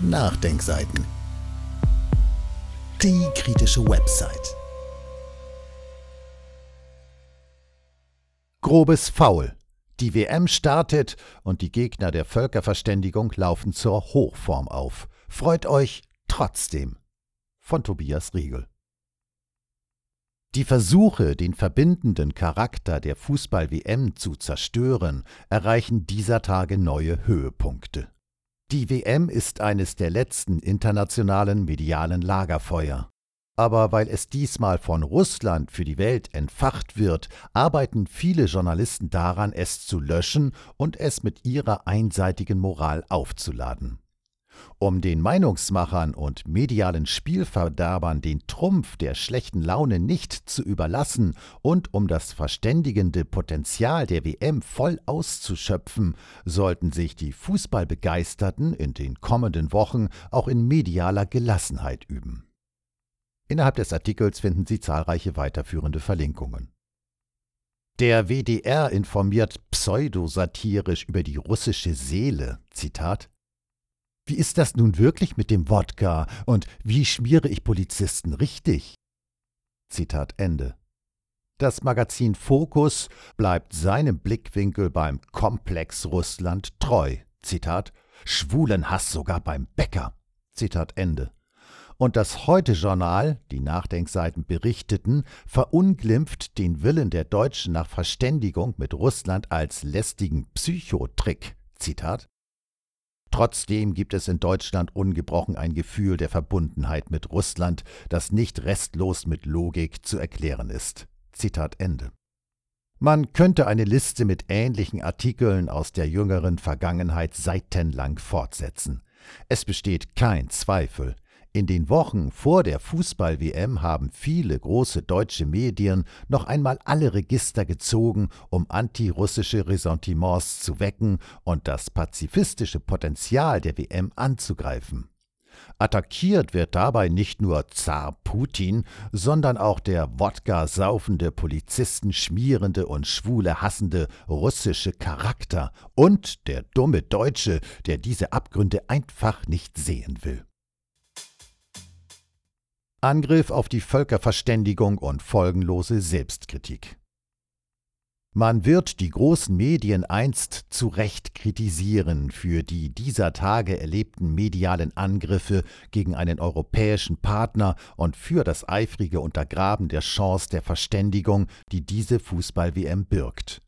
Nachdenkseiten. Die kritische Website. Grobes Foul. Die WM startet und die Gegner der Völkerverständigung laufen zur Hochform auf. Freut euch trotzdem. Von Tobias Riegel. Die Versuche, den verbindenden Charakter der Fußball-WM zu zerstören, erreichen dieser Tage neue Höhepunkte. Die WM ist eines der letzten internationalen medialen Lagerfeuer. Aber weil es diesmal von Russland für die Welt entfacht wird, arbeiten viele Journalisten daran, es zu löschen und es mit ihrer einseitigen Moral aufzuladen. Um den Meinungsmachern und medialen Spielverderbern den Trumpf der schlechten Laune nicht zu überlassen und um das verständigende Potenzial der WM voll auszuschöpfen, sollten sich die Fußballbegeisterten in den kommenden Wochen auch in medialer Gelassenheit üben. Innerhalb des Artikels finden Sie zahlreiche weiterführende Verlinkungen. Der WDR informiert pseudosatirisch über die russische Seele. Zitat wie ist das nun wirklich mit dem Wodka und wie schmiere ich Polizisten richtig? Zitat Ende. Das Magazin Fokus bleibt seinem Blickwinkel beim Komplex Russland treu. Zitat Schwulen Hass sogar beim Bäcker. Zitat Ende. Und das Heute-Journal, die Nachdenkseiten berichteten, verunglimpft den Willen der Deutschen nach Verständigung mit Russland als lästigen Psychotrick. Zitat Trotzdem gibt es in Deutschland ungebrochen ein Gefühl der Verbundenheit mit Russland, das nicht restlos mit Logik zu erklären ist. Zitat Ende. Man könnte eine Liste mit ähnlichen Artikeln aus der jüngeren Vergangenheit seitenlang fortsetzen. Es besteht kein Zweifel, in den Wochen vor der Fußball-WM haben viele große deutsche Medien noch einmal alle Register gezogen, um antirussische Ressentiments zu wecken und das pazifistische Potenzial der WM anzugreifen. Attackiert wird dabei nicht nur Zar Putin, sondern auch der Wodka saufende, Polizisten schmierende und Schwule hassende russische Charakter und der dumme Deutsche, der diese Abgründe einfach nicht sehen will. Angriff auf die Völkerverständigung und folgenlose Selbstkritik. Man wird die großen Medien einst zu Recht kritisieren für die dieser Tage erlebten medialen Angriffe gegen einen europäischen Partner und für das eifrige Untergraben der Chance der Verständigung, die diese Fußball-WM birgt.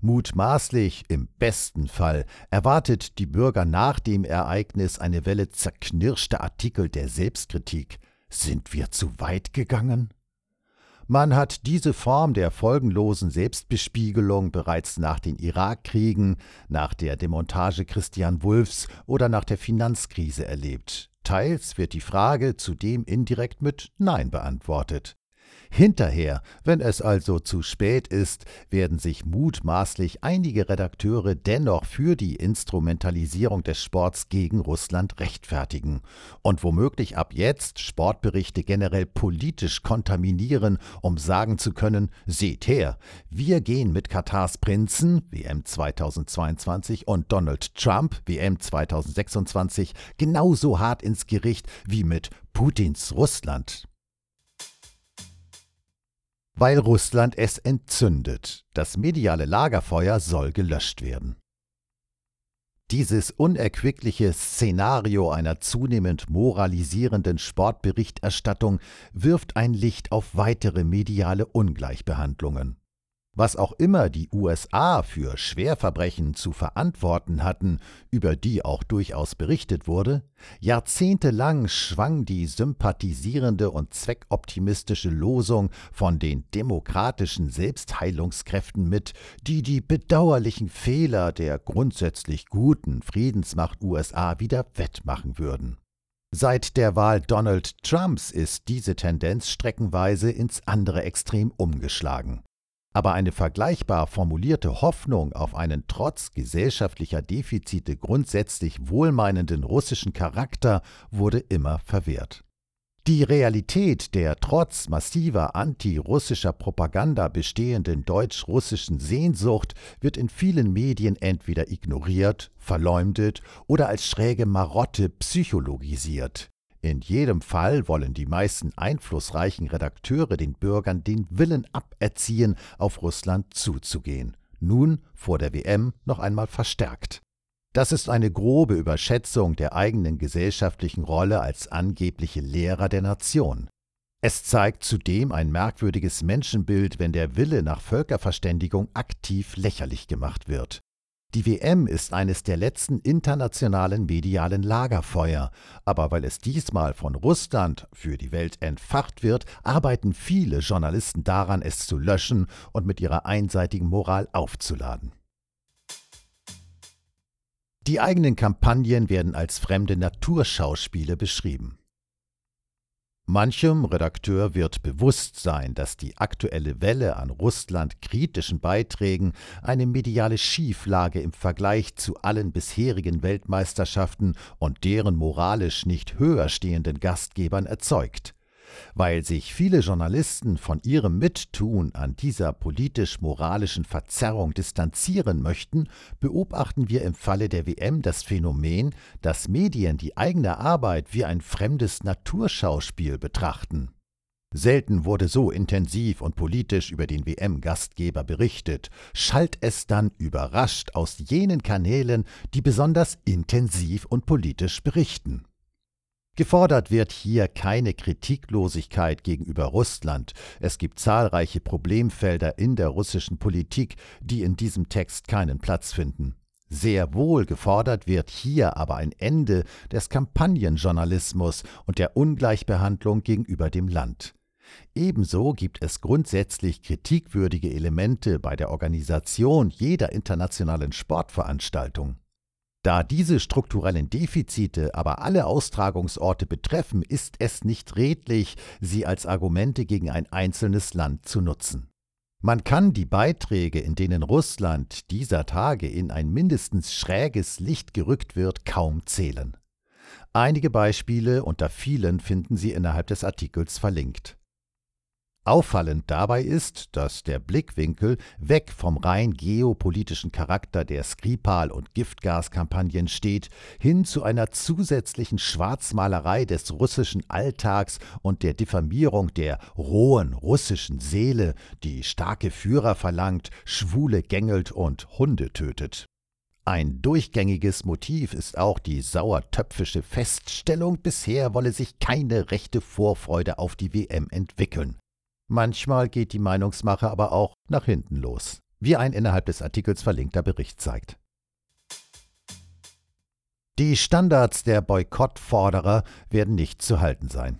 Mutmaßlich, im besten Fall, erwartet die Bürger nach dem Ereignis eine Welle zerknirschter Artikel der Selbstkritik, sind wir zu weit gegangen? Man hat diese Form der folgenlosen Selbstbespiegelung bereits nach den Irakkriegen, nach der Demontage Christian Wulffs oder nach der Finanzkrise erlebt. Teils wird die Frage zudem indirekt mit Nein beantwortet. Hinterher, wenn es also zu spät ist, werden sich mutmaßlich einige Redakteure dennoch für die Instrumentalisierung des Sports gegen Russland rechtfertigen. Und womöglich ab jetzt Sportberichte generell politisch kontaminieren, um sagen zu können, seht her, wir gehen mit Katars Prinzen WM 2022 und Donald Trump WM 2026 genauso hart ins Gericht wie mit Putins Russland weil Russland es entzündet. Das mediale Lagerfeuer soll gelöscht werden. Dieses unerquickliche Szenario einer zunehmend moralisierenden Sportberichterstattung wirft ein Licht auf weitere mediale Ungleichbehandlungen. Was auch immer die USA für Schwerverbrechen zu verantworten hatten, über die auch durchaus berichtet wurde, jahrzehntelang schwang die sympathisierende und zweckoptimistische Losung von den demokratischen Selbstheilungskräften mit, die die bedauerlichen Fehler der grundsätzlich guten Friedensmacht USA wieder wettmachen würden. Seit der Wahl Donald Trumps ist diese Tendenz streckenweise ins andere Extrem umgeschlagen. Aber eine vergleichbar formulierte Hoffnung auf einen trotz gesellschaftlicher Defizite grundsätzlich wohlmeinenden russischen Charakter wurde immer verwehrt. Die Realität der trotz massiver antirussischer Propaganda bestehenden deutsch-russischen Sehnsucht wird in vielen Medien entweder ignoriert, verleumdet oder als schräge Marotte psychologisiert. In jedem Fall wollen die meisten einflussreichen Redakteure den Bürgern den Willen aberziehen, auf Russland zuzugehen. Nun vor der WM noch einmal verstärkt. Das ist eine grobe Überschätzung der eigenen gesellschaftlichen Rolle als angebliche Lehrer der Nation. Es zeigt zudem ein merkwürdiges Menschenbild, wenn der Wille nach Völkerverständigung aktiv lächerlich gemacht wird. Die WM ist eines der letzten internationalen medialen Lagerfeuer, aber weil es diesmal von Russland für die Welt entfacht wird, arbeiten viele Journalisten daran, es zu löschen und mit ihrer einseitigen Moral aufzuladen. Die eigenen Kampagnen werden als fremde Naturschauspiele beschrieben. Manchem Redakteur wird bewusst sein, dass die aktuelle Welle an Russland kritischen Beiträgen eine mediale Schieflage im Vergleich zu allen bisherigen Weltmeisterschaften und deren moralisch nicht höher stehenden Gastgebern erzeugt. Weil sich viele Journalisten von ihrem Mittun an dieser politisch-moralischen Verzerrung distanzieren möchten, beobachten wir im Falle der WM das Phänomen, dass Medien die eigene Arbeit wie ein fremdes Naturschauspiel betrachten. Selten wurde so intensiv und politisch über den WM-Gastgeber berichtet, schallt es dann überrascht aus jenen Kanälen, die besonders intensiv und politisch berichten. Gefordert wird hier keine Kritiklosigkeit gegenüber Russland. Es gibt zahlreiche Problemfelder in der russischen Politik, die in diesem Text keinen Platz finden. Sehr wohl gefordert wird hier aber ein Ende des Kampagnenjournalismus und der Ungleichbehandlung gegenüber dem Land. Ebenso gibt es grundsätzlich kritikwürdige Elemente bei der Organisation jeder internationalen Sportveranstaltung. Da diese strukturellen Defizite aber alle Austragungsorte betreffen, ist es nicht redlich, sie als Argumente gegen ein einzelnes Land zu nutzen. Man kann die Beiträge, in denen Russland dieser Tage in ein mindestens schräges Licht gerückt wird, kaum zählen. Einige Beispiele unter vielen finden Sie innerhalb des Artikels verlinkt. Auffallend dabei ist, dass der Blickwinkel weg vom rein geopolitischen Charakter der Skripal- und Giftgaskampagnen steht, hin zu einer zusätzlichen Schwarzmalerei des russischen Alltags und der Diffamierung der rohen russischen Seele, die starke Führer verlangt, Schwule gängelt und Hunde tötet. Ein durchgängiges Motiv ist auch die sauertöpfische Feststellung, bisher wolle sich keine rechte Vorfreude auf die WM entwickeln. Manchmal geht die Meinungsmache aber auch nach hinten los, wie ein innerhalb des Artikels verlinkter Bericht zeigt. Die Standards der Boykottforderer werden nicht zu halten sein.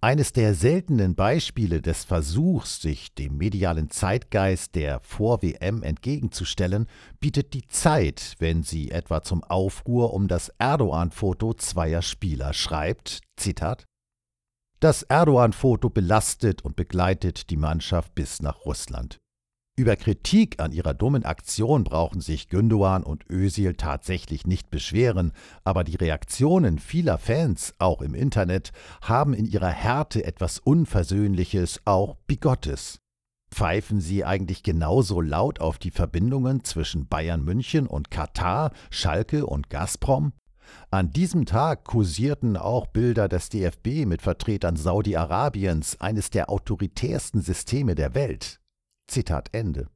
Eines der seltenen Beispiele des Versuchs, sich dem medialen Zeitgeist der Vor-WM entgegenzustellen, bietet die Zeit, wenn sie etwa zum Aufruhr um das Erdogan-Foto zweier Spieler schreibt, Zitat, das Erdogan-Foto belastet und begleitet die Mannschaft bis nach Russland. Über Kritik an ihrer dummen Aktion brauchen sich Gündogan und Özil tatsächlich nicht beschweren, aber die Reaktionen vieler Fans, auch im Internet, haben in ihrer Härte etwas Unversöhnliches, auch Bigottes. Pfeifen sie eigentlich genauso laut auf die Verbindungen zwischen Bayern München und Katar, Schalke und Gazprom? An diesem Tag kursierten auch Bilder des DFB mit Vertretern Saudi-Arabiens, eines der autoritärsten Systeme der Welt. Zitat Ende.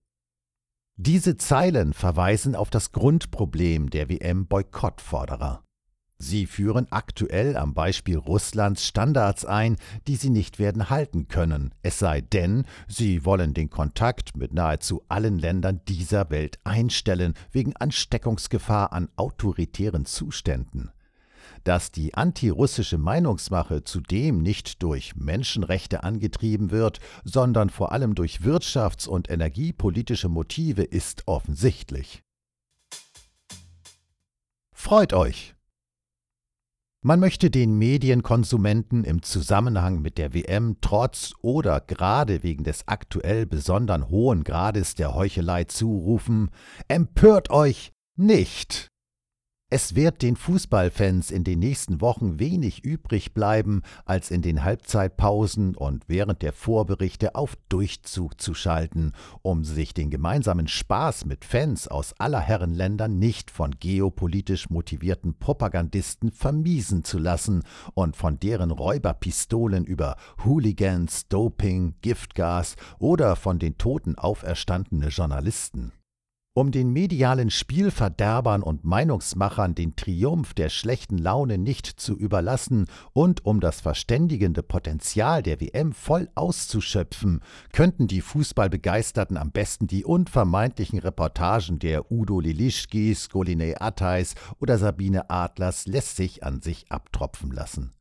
Diese Zeilen verweisen auf das Grundproblem der WM-Boykottforderer. Sie führen aktuell am Beispiel Russlands Standards ein, die sie nicht werden halten können, es sei denn, sie wollen den Kontakt mit nahezu allen Ländern dieser Welt einstellen, wegen Ansteckungsgefahr an autoritären Zuständen. Dass die antirussische Meinungsmache zudem nicht durch Menschenrechte angetrieben wird, sondern vor allem durch wirtschafts- und energiepolitische Motive, ist offensichtlich. Freut euch! Man möchte den Medienkonsumenten im Zusammenhang mit der WM trotz oder gerade wegen des aktuell besonderen hohen Grades der Heuchelei zurufen, empört euch nicht! Es wird den Fußballfans in den nächsten Wochen wenig übrig bleiben, als in den Halbzeitpausen und während der Vorberichte auf Durchzug zu schalten, um sich den gemeinsamen Spaß mit Fans aus aller Herren Ländern nicht von geopolitisch motivierten Propagandisten vermiesen zu lassen und von deren Räuberpistolen über Hooligans, Doping, Giftgas oder von den Toten auferstandene Journalisten. Um den medialen Spielverderbern und Meinungsmachern den Triumph der schlechten Laune nicht zu überlassen und um das verständigende Potenzial der WM voll auszuschöpfen, könnten die Fußballbegeisterten am besten die unvermeintlichen Reportagen der Udo Lilischkis, Golinei Attais oder Sabine Adlers lässig an sich abtropfen lassen.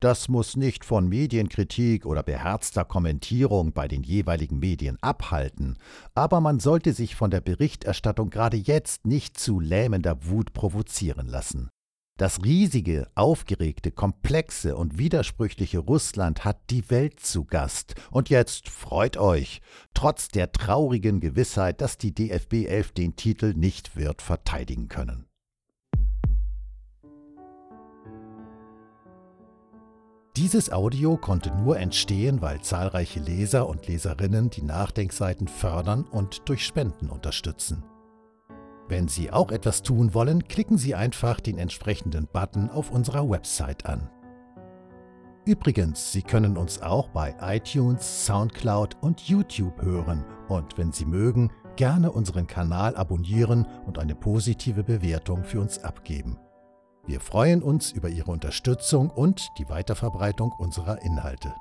Das muss nicht von Medienkritik oder beherzter Kommentierung bei den jeweiligen Medien abhalten, aber man sollte sich von der Berichterstattung gerade jetzt nicht zu lähmender Wut provozieren lassen. Das riesige, aufgeregte, komplexe und widersprüchliche Russland hat die Welt zu Gast. Und jetzt freut euch, trotz der traurigen Gewissheit, dass die DFB 11 den Titel nicht wird verteidigen können. Dieses Audio konnte nur entstehen, weil zahlreiche Leser und Leserinnen die Nachdenkseiten fördern und durch Spenden unterstützen. Wenn Sie auch etwas tun wollen, klicken Sie einfach den entsprechenden Button auf unserer Website an. Übrigens, Sie können uns auch bei iTunes, SoundCloud und YouTube hören und wenn Sie mögen, gerne unseren Kanal abonnieren und eine positive Bewertung für uns abgeben. Wir freuen uns über Ihre Unterstützung und die Weiterverbreitung unserer Inhalte.